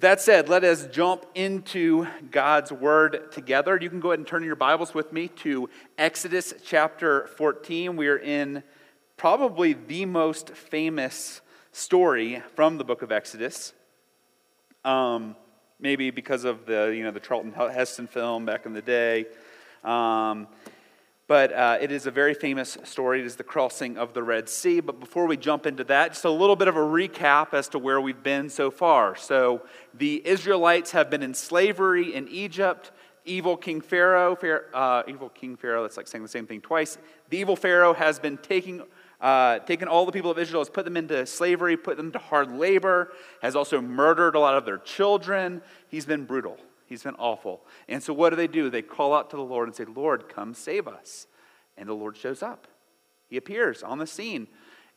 With that said, let us jump into God's Word together. You can go ahead and turn your Bibles with me to Exodus chapter 14. We are in probably the most famous story from the book of Exodus. Um, maybe because of the, you know, the Charlton Heston film back in the day. Um, but uh, it is a very famous story. It is the crossing of the Red Sea. But before we jump into that, just a little bit of a recap as to where we've been so far. So, the Israelites have been in slavery in Egypt. Evil King Pharaoh, uh, evil King Pharaoh, that's like saying the same thing twice. The evil Pharaoh has been taking uh, taken all the people of Israel, has put them into slavery, put them to hard labor, has also murdered a lot of their children. He's been brutal. He's been awful. And so what do they do? They call out to the Lord and say, Lord, come save us. And the Lord shows up. He appears on the scene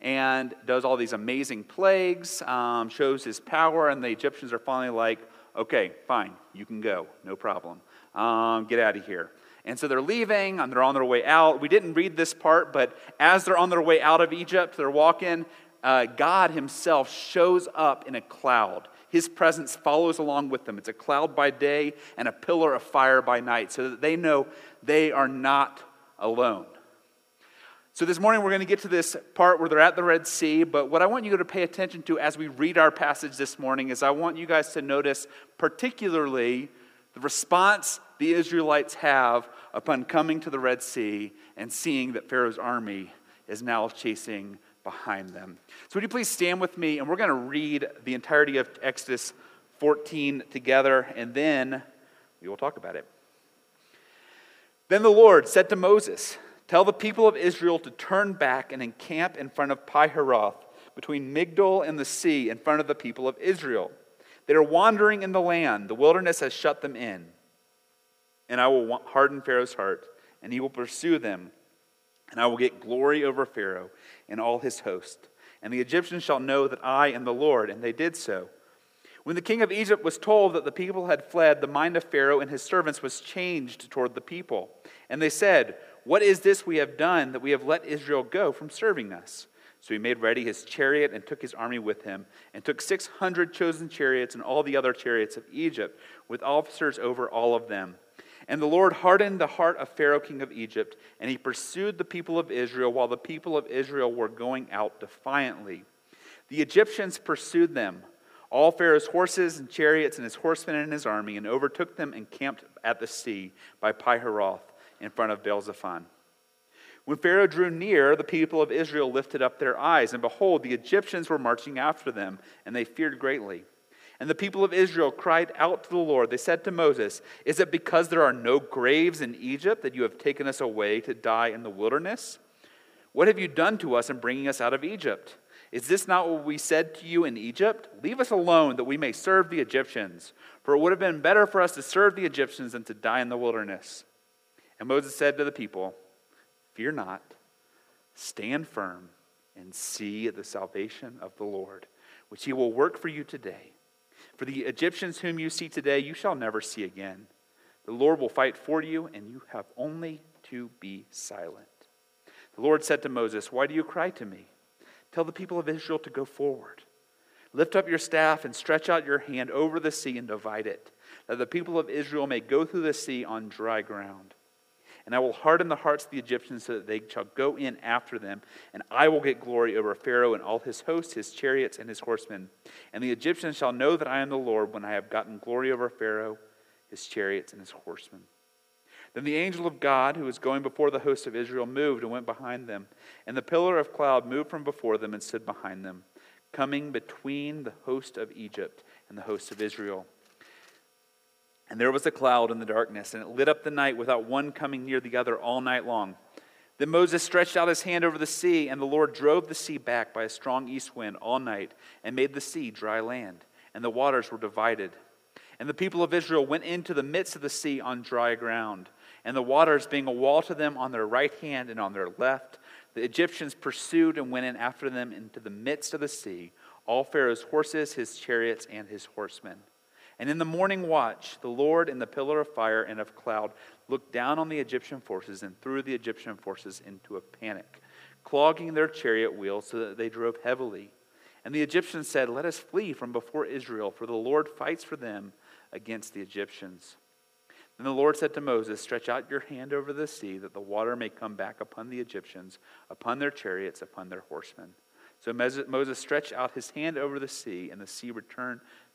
and does all these amazing plagues, um, shows his power, and the Egyptians are finally like, okay, fine, you can go, no problem. Um, get out of here. And so they're leaving and they're on their way out. We didn't read this part, but as they're on their way out of Egypt, they're walking, uh, God Himself shows up in a cloud. His presence follows along with them. It's a cloud by day and a pillar of fire by night, so that they know they are not alone. So, this morning we're going to get to this part where they're at the Red Sea. But what I want you to pay attention to as we read our passage this morning is I want you guys to notice, particularly, the response the Israelites have upon coming to the Red Sea and seeing that Pharaoh's army is now chasing behind them. So, would you please stand with me and we're going to read the entirety of Exodus 14 together and then we will talk about it. Then the Lord said to Moses, Tell the people of Israel to turn back and encamp in front of Pihahiroth, between Migdol and the sea, in front of the people of Israel. They are wandering in the land, the wilderness has shut them in and I will harden Pharaoh's heart, and he will pursue them. And I will get glory over Pharaoh and all his host. And the Egyptians shall know that I am the Lord. And they did so. When the king of Egypt was told that the people had fled, the mind of Pharaoh and his servants was changed toward the people. And they said, What is this we have done that we have let Israel go from serving us? So he made ready his chariot and took his army with him, and took 600 chosen chariots and all the other chariots of Egypt, with officers over all of them. And the Lord hardened the heart of Pharaoh, king of Egypt, and he pursued the people of Israel while the people of Israel were going out defiantly. The Egyptians pursued them, all Pharaoh's horses and chariots and his horsemen and his army, and overtook them and camped at the sea by Pihahiroth in front of Baal-zephon. When Pharaoh drew near, the people of Israel lifted up their eyes, and behold, the Egyptians were marching after them, and they feared greatly. And the people of Israel cried out to the Lord. They said to Moses, Is it because there are no graves in Egypt that you have taken us away to die in the wilderness? What have you done to us in bringing us out of Egypt? Is this not what we said to you in Egypt? Leave us alone that we may serve the Egyptians. For it would have been better for us to serve the Egyptians than to die in the wilderness. And Moses said to the people, Fear not, stand firm, and see the salvation of the Lord, which he will work for you today. For the Egyptians whom you see today, you shall never see again. The Lord will fight for you, and you have only to be silent. The Lord said to Moses, Why do you cry to me? Tell the people of Israel to go forward. Lift up your staff and stretch out your hand over the sea and divide it, that the people of Israel may go through the sea on dry ground. And I will harden the hearts of the Egyptians so that they shall go in after them. And I will get glory over Pharaoh and all his hosts, his chariots, and his horsemen. And the Egyptians shall know that I am the Lord when I have gotten glory over Pharaoh, his chariots, and his horsemen. Then the angel of God, who was going before the host of Israel, moved and went behind them. And the pillar of cloud moved from before them and stood behind them, coming between the host of Egypt and the host of Israel. And there was a cloud in the darkness, and it lit up the night without one coming near the other all night long. Then Moses stretched out his hand over the sea, and the Lord drove the sea back by a strong east wind all night and made the sea dry land, and the waters were divided. And the people of Israel went into the midst of the sea on dry ground, and the waters being a wall to them on their right hand and on their left. The Egyptians pursued and went in after them into the midst of the sea, all Pharaoh's horses, his chariots, and his horsemen. And in the morning watch, the Lord in the pillar of fire and of cloud looked down on the Egyptian forces and threw the Egyptian forces into a panic, clogging their chariot wheels so that they drove heavily. And the Egyptians said, Let us flee from before Israel, for the Lord fights for them against the Egyptians. Then the Lord said to Moses, Stretch out your hand over the sea, that the water may come back upon the Egyptians, upon their chariots, upon their horsemen. So Moses stretched out his hand over the sea, and the sea returned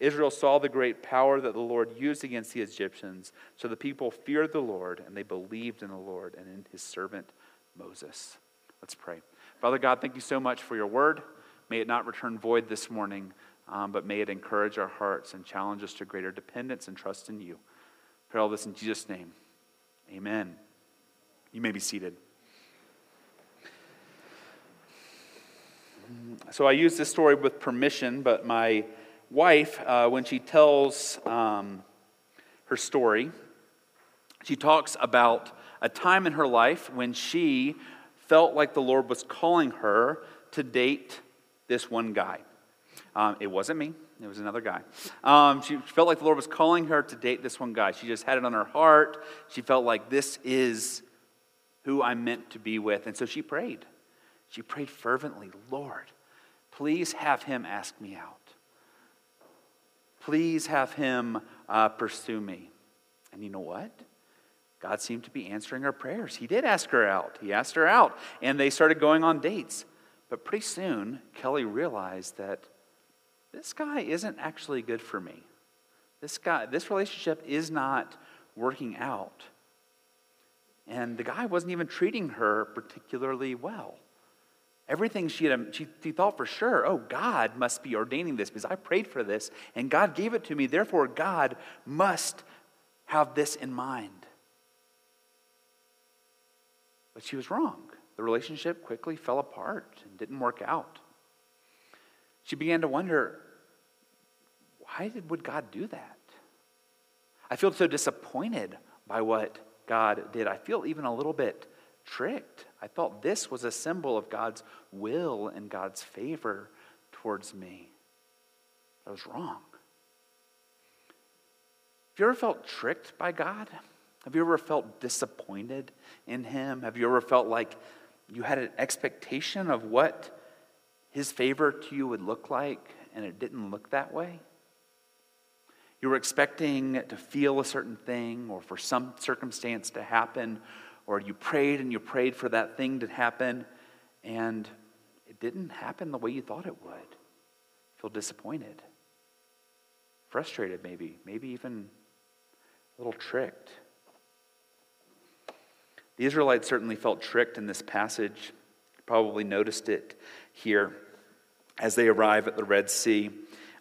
Israel saw the great power that the Lord used against the Egyptians. So the people feared the Lord, and they believed in the Lord and in his servant Moses. Let's pray. Father God, thank you so much for your word. May it not return void this morning, um, but may it encourage our hearts and challenge us to greater dependence and trust in you. Pray all this in Jesus' name. Amen. You may be seated. So I use this story with permission, but my wife, uh, when she tells um, her story, she talks about a time in her life when she felt like the Lord was calling her to date this one guy. Um, it wasn't me, it was another guy. Um, she felt like the Lord was calling her to date this one guy. She just had it on her heart. She felt like this is who I'm meant to be with. And so she prayed. She prayed fervently Lord, please have him ask me out. Please have him uh, pursue me. And you know what? God seemed to be answering her prayers. He did ask her out. He asked her out, and they started going on dates. But pretty soon, Kelly realized that this guy isn't actually good for me. This guy, this relationship is not working out. And the guy wasn't even treating her particularly well. Everything she had, um, she, she thought for sure, oh, God must be ordaining this because I prayed for this and God gave it to me. Therefore, God must have this in mind. But she was wrong. The relationship quickly fell apart and didn't work out. She began to wonder why did, would God do that? I feel so disappointed by what God did. I feel even a little bit tricked. I thought this was a symbol of God's will and God's favor towards me. I was wrong. Have you ever felt tricked by God? Have you ever felt disappointed in Him? Have you ever felt like you had an expectation of what His favor to you would look like and it didn't look that way? You were expecting to feel a certain thing or for some circumstance to happen or you prayed and you prayed for that thing to happen, and it didn't happen the way you thought it would. Feel disappointed, frustrated, maybe, maybe even a little tricked. The Israelites certainly felt tricked in this passage. Probably noticed it here as they arrive at the Red Sea.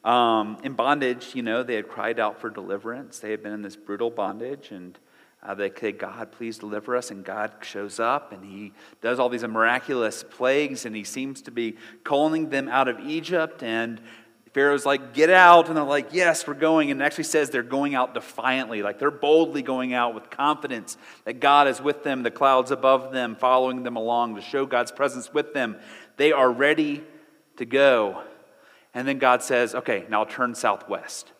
Um, in bondage, you know, they had cried out for deliverance. They had been in this brutal bondage, and uh, they say, God, please deliver us. And God shows up and he does all these miraculous plagues and he seems to be calling them out of Egypt. And Pharaoh's like, get out. And they're like, yes, we're going. And actually says they're going out defiantly, like they're boldly going out with confidence that God is with them, the clouds above them, following them along to show God's presence with them. They are ready to go. And then God says, okay, now turn southwest.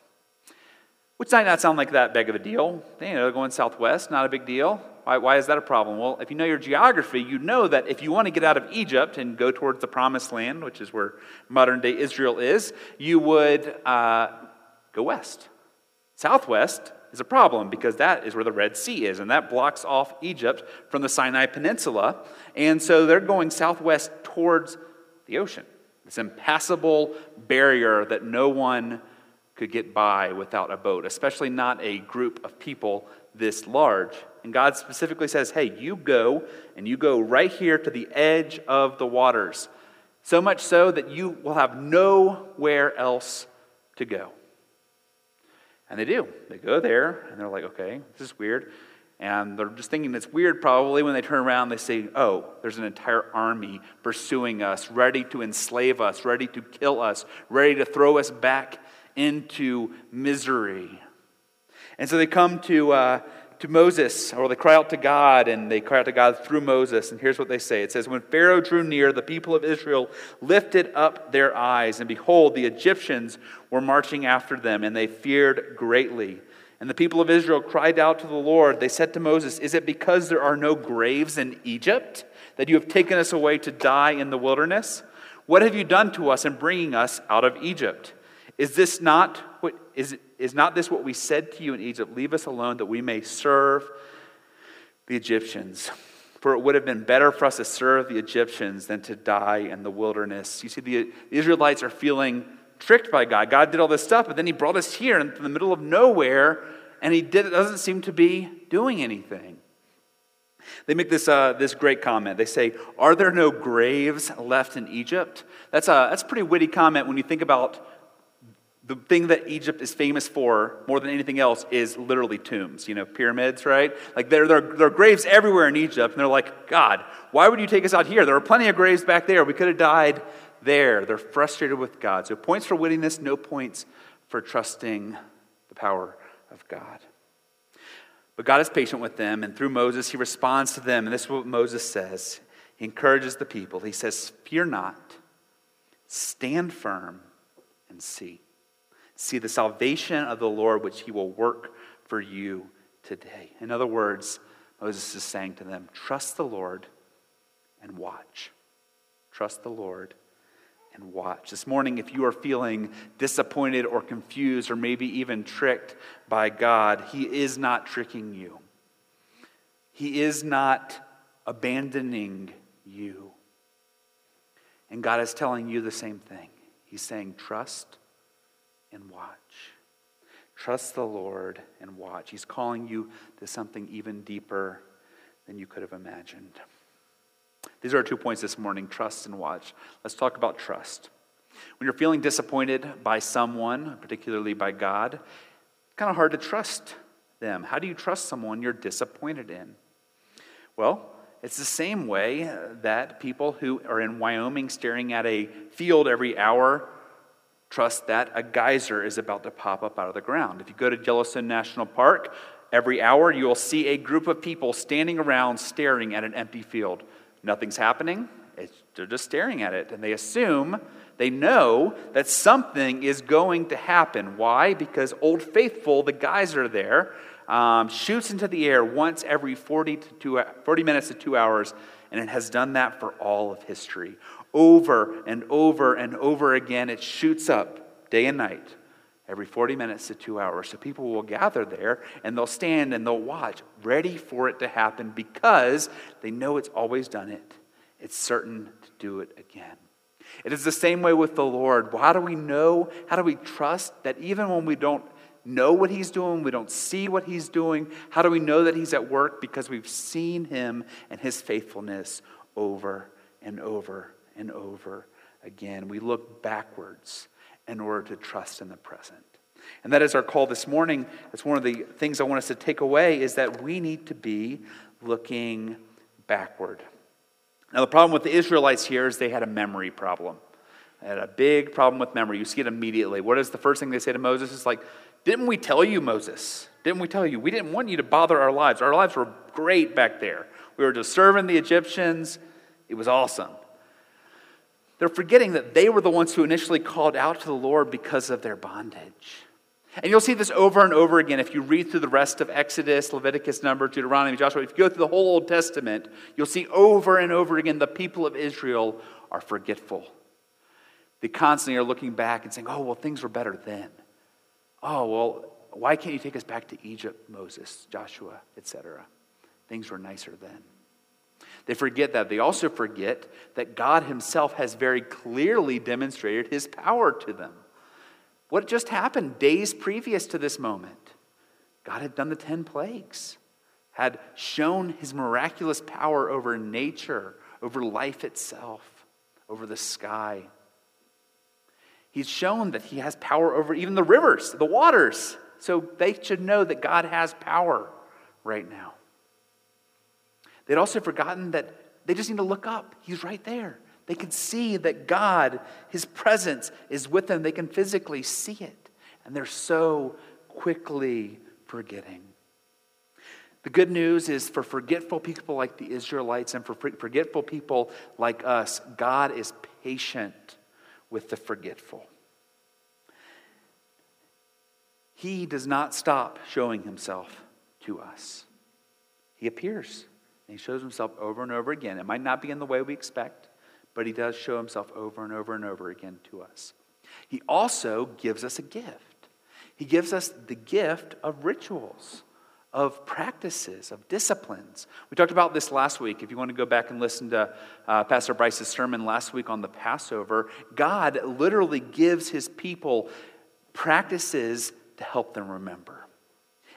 Which might not sound like that big of a deal. You know, going southwest, not a big deal. Why, why is that a problem? Well, if you know your geography, you know that if you want to get out of Egypt and go towards the promised land, which is where modern day Israel is, you would uh, go west. Southwest is a problem because that is where the Red Sea is, and that blocks off Egypt from the Sinai Peninsula. And so they're going southwest towards the ocean, this impassable barrier that no one could get by without a boat, especially not a group of people this large. And God specifically says, hey, you go, and you go right here to the edge of the waters. So much so that you will have nowhere else to go. And they do. They go there, and they're like, okay, this is weird. And they're just thinking it's weird probably when they turn around, they say, oh, there's an entire army pursuing us, ready to enslave us, ready to kill us, ready to throw us back into misery. And so they come to, uh, to Moses, or they cry out to God, and they cry out to God through Moses. And here's what they say It says, When Pharaoh drew near, the people of Israel lifted up their eyes, and behold, the Egyptians were marching after them, and they feared greatly. And the people of Israel cried out to the Lord. They said to Moses, Is it because there are no graves in Egypt that you have taken us away to die in the wilderness? What have you done to us in bringing us out of Egypt? Is this not what is is not this what we said to you in Egypt? Leave us alone that we may serve the Egyptians. For it would have been better for us to serve the Egyptians than to die in the wilderness. You see, the Israelites are feeling tricked by God. God did all this stuff, but then He brought us here in the middle of nowhere, and He did, doesn't seem to be doing anything. They make this, uh, this great comment. They say, Are there no graves left in Egypt? That's a, that's a pretty witty comment when you think about the thing that Egypt is famous for more than anything else is literally tombs, you know, pyramids, right? Like there, there, there are graves everywhere in Egypt, and they're like, God, why would you take us out here? There are plenty of graves back there. We could have died there. They're frustrated with God. So points for wittiness, no points for trusting the power of God. But God is patient with them, and through Moses, he responds to them. And this is what Moses says. He encourages the people. He says, Fear not, stand firm, and see. See the salvation of the Lord, which he will work for you today. In other words, Moses is saying to them, Trust the Lord and watch. Trust the Lord and watch. This morning, if you are feeling disappointed or confused or maybe even tricked by God, He is not tricking you. He is not abandoning you. And God is telling you the same thing. He's saying, Trust and watch. Trust the Lord and watch. He's calling you to something even deeper than you could have imagined. These are our two points this morning trust and watch. Let's talk about trust. When you're feeling disappointed by someone, particularly by God, it's kind of hard to trust them. How do you trust someone you're disappointed in? Well, it's the same way that people who are in Wyoming staring at a field every hour trust that a geyser is about to pop up out of the ground. If you go to Yellowstone National Park, every hour you will see a group of people standing around staring at an empty field. Nothing's happening, it's, they're just staring at it. And they assume, they know that something is going to happen. Why? Because Old Faithful, the geyser there, um, shoots into the air once every 40, to two, 40 minutes to two hours, and it has done that for all of history over and over and over again. It shoots up day and night, every 40 minutes to two hours. So people will gather there and they'll stand and they'll watch, ready for it to happen because they know it's always done it. It's certain to do it again. It is the same way with the Lord. How do we know? How do we trust that even when we don't know what He's doing, we don't see what He's doing, how do we know that He's at work? Because we've seen Him and His faithfulness over and over and over again. We look backwards in order to trust in the present. And that is our call this morning. That's one of the things I want us to take away is that we need to be looking backward. Now, the problem with the Israelites here is they had a memory problem. They had a big problem with memory. You see it immediately. What is the first thing they say to Moses? It's like, Didn't we tell you, Moses? Didn't we tell you? We didn't want you to bother our lives. Our lives were great back there. We were just serving the Egyptians. It was awesome. They're forgetting that they were the ones who initially called out to the Lord because of their bondage. And you'll see this over and over again if you read through the rest of Exodus, Leviticus, Numbers, Deuteronomy, Joshua. If you go through the whole Old Testament, you'll see over and over again the people of Israel are forgetful. They constantly are looking back and saying, oh, well, things were better then. Oh, well, why can't you take us back to Egypt, Moses, Joshua, etc.? Things were nicer then. They forget that. They also forget that God Himself has very clearly demonstrated His power to them. What just happened days previous to this moment? God had done the 10 plagues, had shown His miraculous power over nature, over life itself, over the sky. He's shown that He has power over even the rivers, the waters. So they should know that God has power right now. They'd also forgotten that they just need to look up. He's right there. They can see that God, His presence, is with them. They can physically see it. And they're so quickly forgetting. The good news is for forgetful people like the Israelites and for forgetful people like us, God is patient with the forgetful. He does not stop showing himself to us. He appears. He shows himself over and over again. It might not be in the way we expect, but he does show himself over and over and over again to us. He also gives us a gift. He gives us the gift of rituals, of practices, of disciplines. We talked about this last week. If you want to go back and listen to uh, Pastor Bryce's sermon last week on the Passover, God literally gives his people practices to help them remember.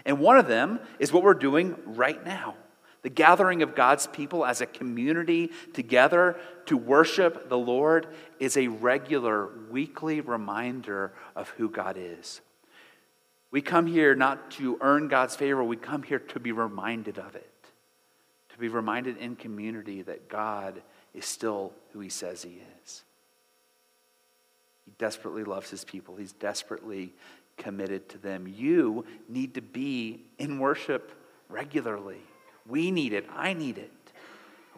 And one of them is what we're doing right now. The gathering of God's people as a community together to worship the Lord is a regular weekly reminder of who God is. We come here not to earn God's favor, we come here to be reminded of it, to be reminded in community that God is still who He says He is. He desperately loves His people, He's desperately committed to them. You need to be in worship regularly. We need it. I need it.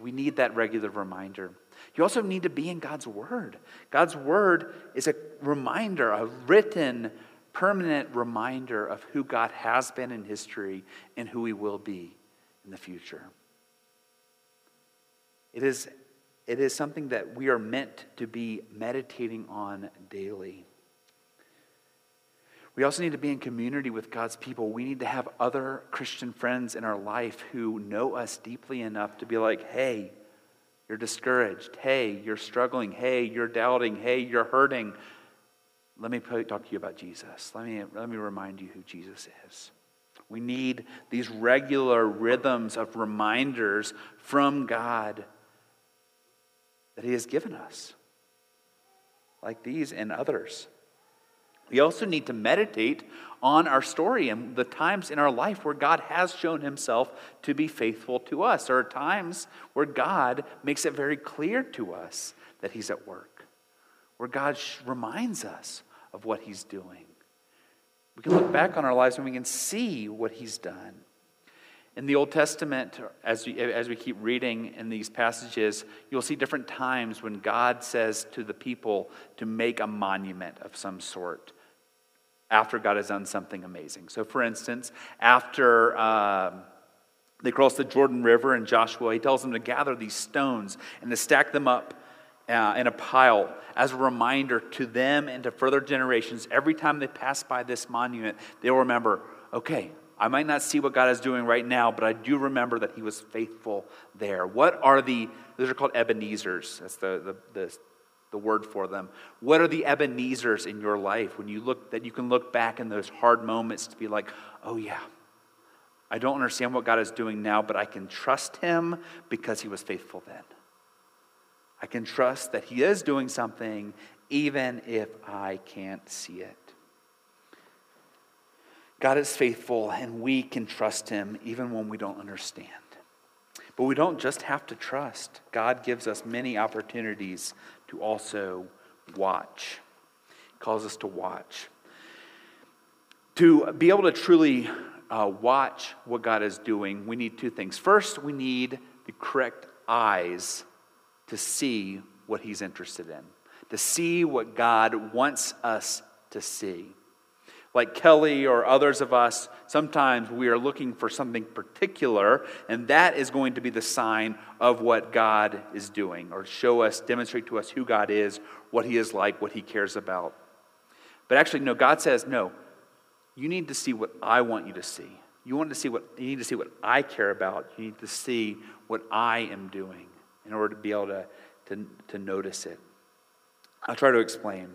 We need that regular reminder. You also need to be in God's Word. God's Word is a reminder, a written, permanent reminder of who God has been in history and who He will be in the future. It is, it is something that we are meant to be meditating on daily. We also need to be in community with God's people. We need to have other Christian friends in our life who know us deeply enough to be like, hey, you're discouraged. Hey, you're struggling. Hey, you're doubting. Hey, you're hurting. Let me talk to you about Jesus. Let me, let me remind you who Jesus is. We need these regular rhythms of reminders from God that He has given us, like these and others. We also need to meditate on our story and the times in our life where God has shown himself to be faithful to us. There are times where God makes it very clear to us that he's at work, where God reminds us of what he's doing. We can look back on our lives and we can see what he's done. In the Old Testament, as we, as we keep reading in these passages, you'll see different times when God says to the people to make a monument of some sort after God has done something amazing. So, for instance, after um, they cross the Jordan River and Joshua, he tells them to gather these stones and to stack them up uh, in a pile as a reminder to them and to further generations. Every time they pass by this monument, they'll remember, okay, I might not see what God is doing right now, but I do remember that He was faithful there. What are the, those are called Ebenezer's. That's the, the, the the word for them. What are the Ebenezer's in your life when you look that you can look back in those hard moments to be like, oh yeah, I don't understand what God is doing now, but I can trust Him because He was faithful then. I can trust that He is doing something even if I can't see it. God is faithful, and we can trust Him even when we don't understand. But we don't just have to trust. God gives us many opportunities to also watch. He calls us to watch. To be able to truly uh, watch what God is doing, we need two things. First, we need the correct eyes to see what He's interested in, to see what God wants us to see like Kelly or others of us, sometimes we are looking for something particular, and that is going to be the sign of what God is doing, or show us, demonstrate to us who God is, what He is like, what He cares about. But actually, no, God says, no, you need to see what I want you to see. You want to see what you need to see what I care about. You need to see what I am doing in order to be able to, to, to notice it. I'll try to explain.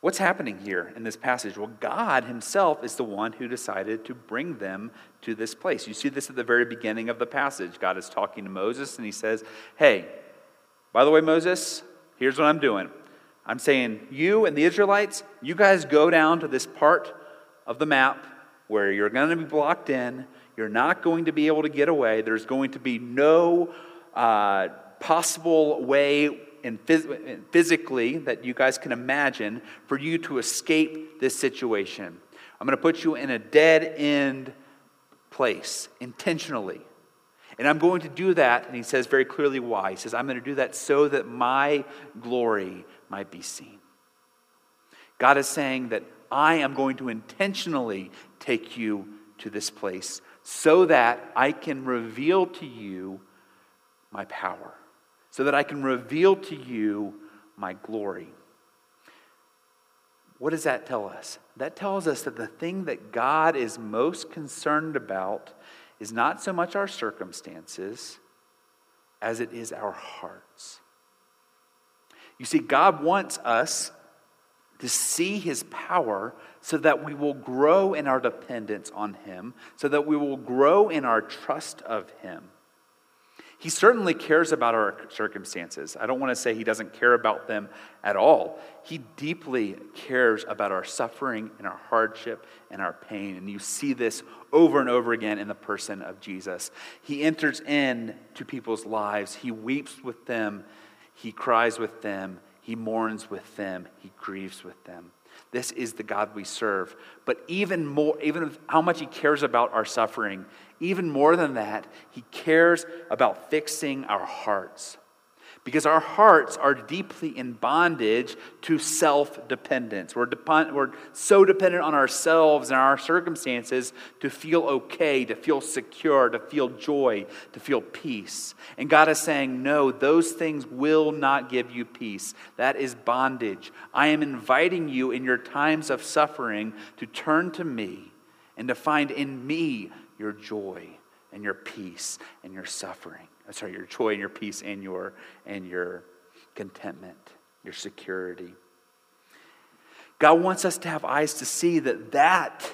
What's happening here in this passage? Well, God Himself is the one who decided to bring them to this place. You see this at the very beginning of the passage. God is talking to Moses and He says, Hey, by the way, Moses, here's what I'm doing. I'm saying, you and the Israelites, you guys go down to this part of the map where you're going to be blocked in. You're not going to be able to get away. There's going to be no uh, possible way in phys- physically that you guys can imagine for you to escape this situation. I'm going to put you in a dead end place intentionally. And I'm going to do that, and he says very clearly why. He says, I'm going to do that so that my glory might be seen. God is saying that I am going to intentionally take you to this place so that I can reveal to you my power so that I can reveal to you my glory. What does that tell us? That tells us that the thing that God is most concerned about is not so much our circumstances as it is our hearts. You see, God wants us to see his power so that we will grow in our dependence on him, so that we will grow in our trust of him. He certainly cares about our circumstances. I don't want to say he doesn't care about them at all. He deeply cares about our suffering and our hardship and our pain. And you see this over and over again in the person of Jesus. He enters in to people's lives, he weeps with them, he cries with them, he mourns with them, he grieves with them. This is the God we serve. But even more, even how much he cares about our suffering, even more than that, he cares about fixing our hearts. Because our hearts are deeply in bondage to self dependence. We're, we're so dependent on ourselves and our circumstances to feel okay, to feel secure, to feel joy, to feel peace. And God is saying, No, those things will not give you peace. That is bondage. I am inviting you in your times of suffering to turn to me and to find in me your joy and your peace and your suffering. Sorry, your joy and your peace and your and your contentment, your security. God wants us to have eyes to see that that,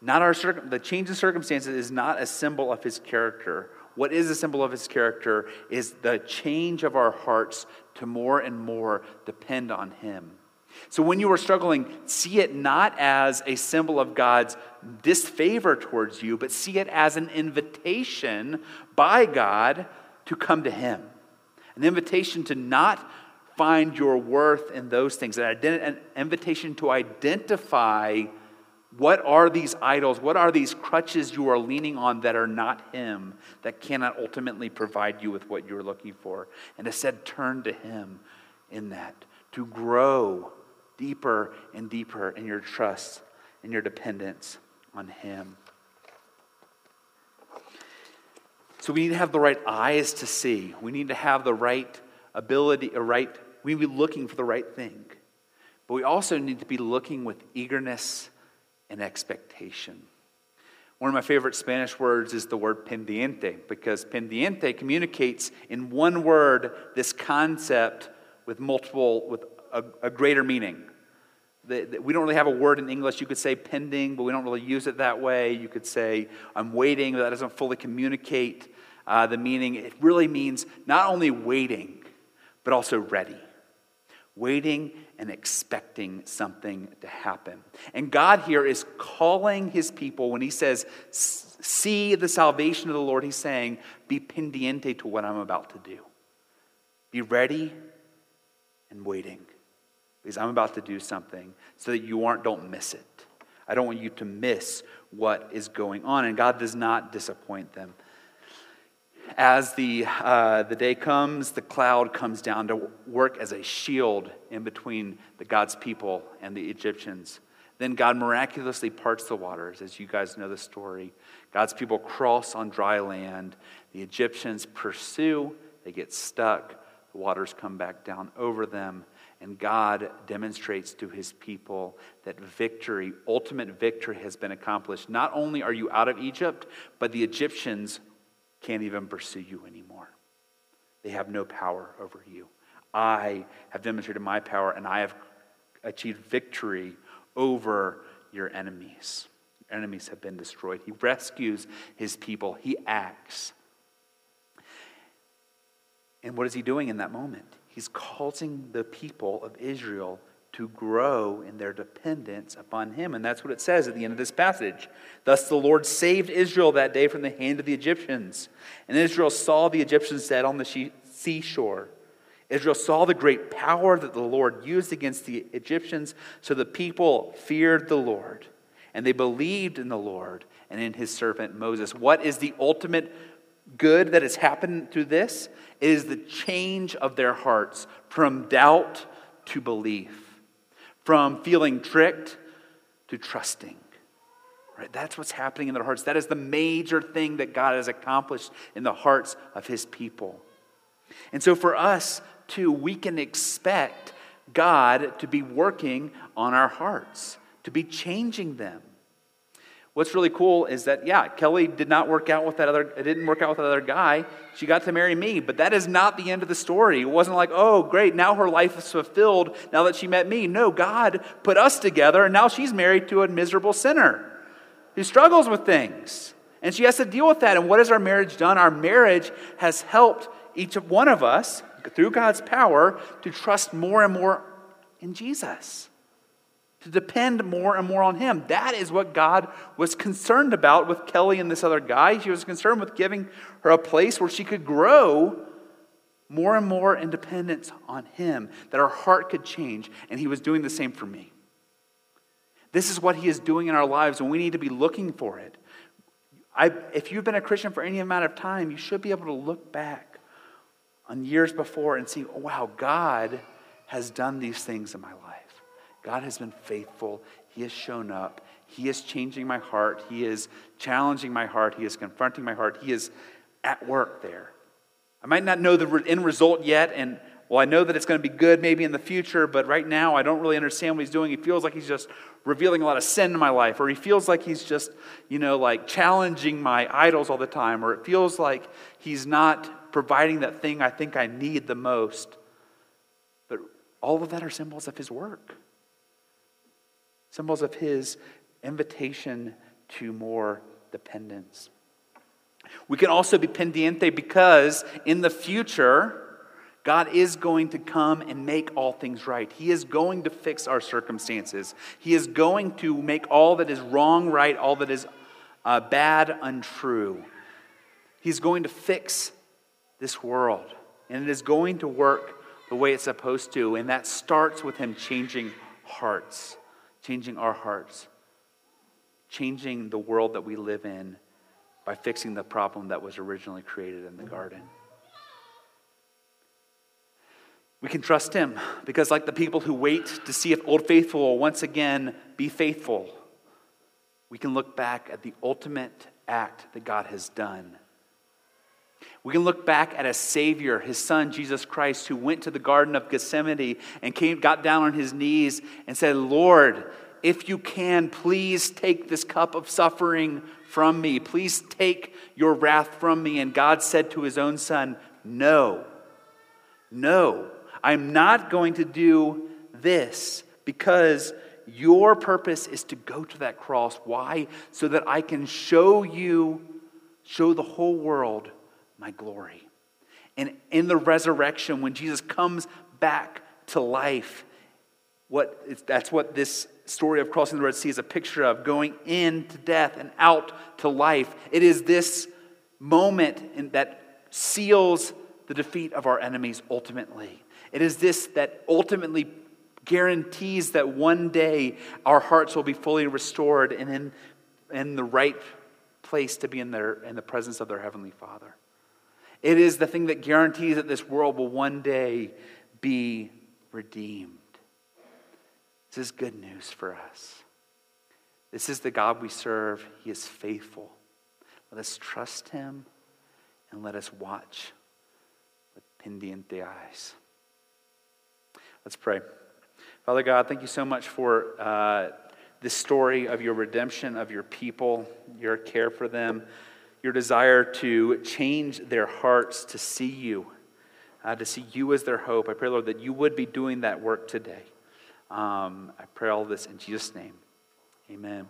not our circum, the change in circumstances, is not a symbol of His character. What is a symbol of His character is the change of our hearts to more and more depend on Him. So when you are struggling, see it not as a symbol of God's disfavor towards you, but see it as an invitation by God to come to Him. An invitation to not find your worth in those things, an invitation to identify what are these idols, what are these crutches you are leaning on that are not Him, that cannot ultimately provide you with what you're looking for. And instead, turn to Him in that, to grow deeper and deeper in your trust and your dependence on Him. So we need to have the right eyes to see. We need to have the right ability, a right, we need to be looking for the right thing. But we also need to be looking with eagerness and expectation. One of my favorite Spanish words is the word pendiente, because pendiente communicates in one word this concept with multiple, with a, a greater meaning. We don't really have a word in English. You could say pending, but we don't really use it that way. You could say I'm waiting, but that doesn't fully communicate uh, the meaning. It really means not only waiting, but also ready. Waiting and expecting something to happen. And God here is calling his people when he says, See the salvation of the Lord, he's saying, Be pendiente to what I'm about to do. Be ready and waiting because I'm about to do something so that you aren't, don't miss it. I don't want you to miss what is going on. And God does not disappoint them. As the, uh, the day comes, the cloud comes down to work as a shield in between the God's people and the Egyptians. Then God miraculously parts the waters, as you guys know the story. God's people cross on dry land. The Egyptians pursue, they get stuck. The waters come back down over them. And God demonstrates to his people that victory, ultimate victory, has been accomplished. Not only are you out of Egypt, but the Egyptians can't even pursue you anymore. They have no power over you. I have demonstrated my power, and I have achieved victory over your enemies. Your enemies have been destroyed. He rescues his people, he acts. And what is he doing in that moment? He's causing the people of Israel to grow in their dependence upon him. And that's what it says at the end of this passage. Thus the Lord saved Israel that day from the hand of the Egyptians. And Israel saw the Egyptians dead on the seashore. Israel saw the great power that the Lord used against the Egyptians, so the people feared the Lord. And they believed in the Lord and in his servant Moses. What is the ultimate good that has happened through this? is the change of their hearts from doubt to belief, from feeling tricked to trusting. Right? That's what's happening in their hearts. That is the major thing that God has accomplished in the hearts of his people. And so for us, too, we can expect God to be working on our hearts, to be changing them. What's really cool is that, yeah, Kelly did not work out with that other, it didn't work out with that other guy. She got to marry me, but that is not the end of the story. It wasn't like, oh, great, now her life is fulfilled now that she met me. No, God put us together, and now she's married to a miserable sinner who struggles with things. And she has to deal with that. And what has our marriage done? Our marriage has helped each one of us, through God's power, to trust more and more in Jesus to depend more and more on Him. That is what God was concerned about with Kelly and this other guy. He was concerned with giving her a place where she could grow more and more independence on Him, that her heart could change. And He was doing the same for me. This is what He is doing in our lives, and we need to be looking for it. I, if you've been a Christian for any amount of time, you should be able to look back on years before and see, oh, wow, God has done these things in my life. God has been faithful. He has shown up. He is changing my heart. He is challenging my heart. He is confronting my heart. He is at work there. I might not know the end result yet, and well, I know that it's going to be good maybe in the future, but right now I don't really understand what he's doing. He feels like he's just revealing a lot of sin in my life, or he feels like he's just, you know, like challenging my idols all the time, or it feels like he's not providing that thing I think I need the most. But all of that are symbols of his work symbols of his invitation to more dependence. We can also be pendiente because in the future, God is going to come and make all things right. He is going to fix our circumstances. He is going to make all that is wrong right, all that is uh, bad untrue. He's going to fix this world, and it is going to work the way it's supposed to, and that starts with Him changing hearts changing our hearts, changing the world that we live in by fixing the problem that was originally created in the garden. We can trust him because, like the people who wait to see if Old Faithful will once again be faithful, we can look back at the ultimate act that God has done we can look back at a Savior, his Son, Jesus Christ, who went to the Garden of Gethsemane and came, got down on his knees and said, Lord, if you can, please take this cup of suffering from me. Please take your wrath from me. And God said to his own Son, No, no, I'm not going to do this because your purpose is to go to that cross. Why? So that I can show you, show the whole world my glory. And in the resurrection, when Jesus comes back to life, what, that's what this story of crossing the Red Sea is a picture of going into death and out to life. It is this moment in, that seals the defeat of our enemies ultimately. It is this that ultimately guarantees that one day our hearts will be fully restored and in, in the right place to be in, their, in the presence of their Heavenly Father. It is the thing that guarantees that this world will one day be redeemed. This is good news for us. This is the God we serve. He is faithful. Let us trust him and let us watch what pendiente eyes. Let's pray. Father God, thank you so much for uh, this story of your redemption of your people, your care for them, your desire to change their hearts to see you, uh, to see you as their hope. I pray, Lord, that you would be doing that work today. Um, I pray all this in Jesus' name. Amen.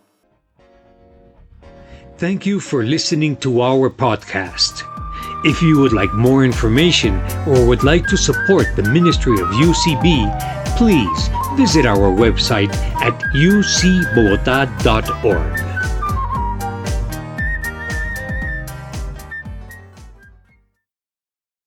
Thank you for listening to our podcast. If you would like more information or would like to support the ministry of UCB, please visit our website at ucbogota.org.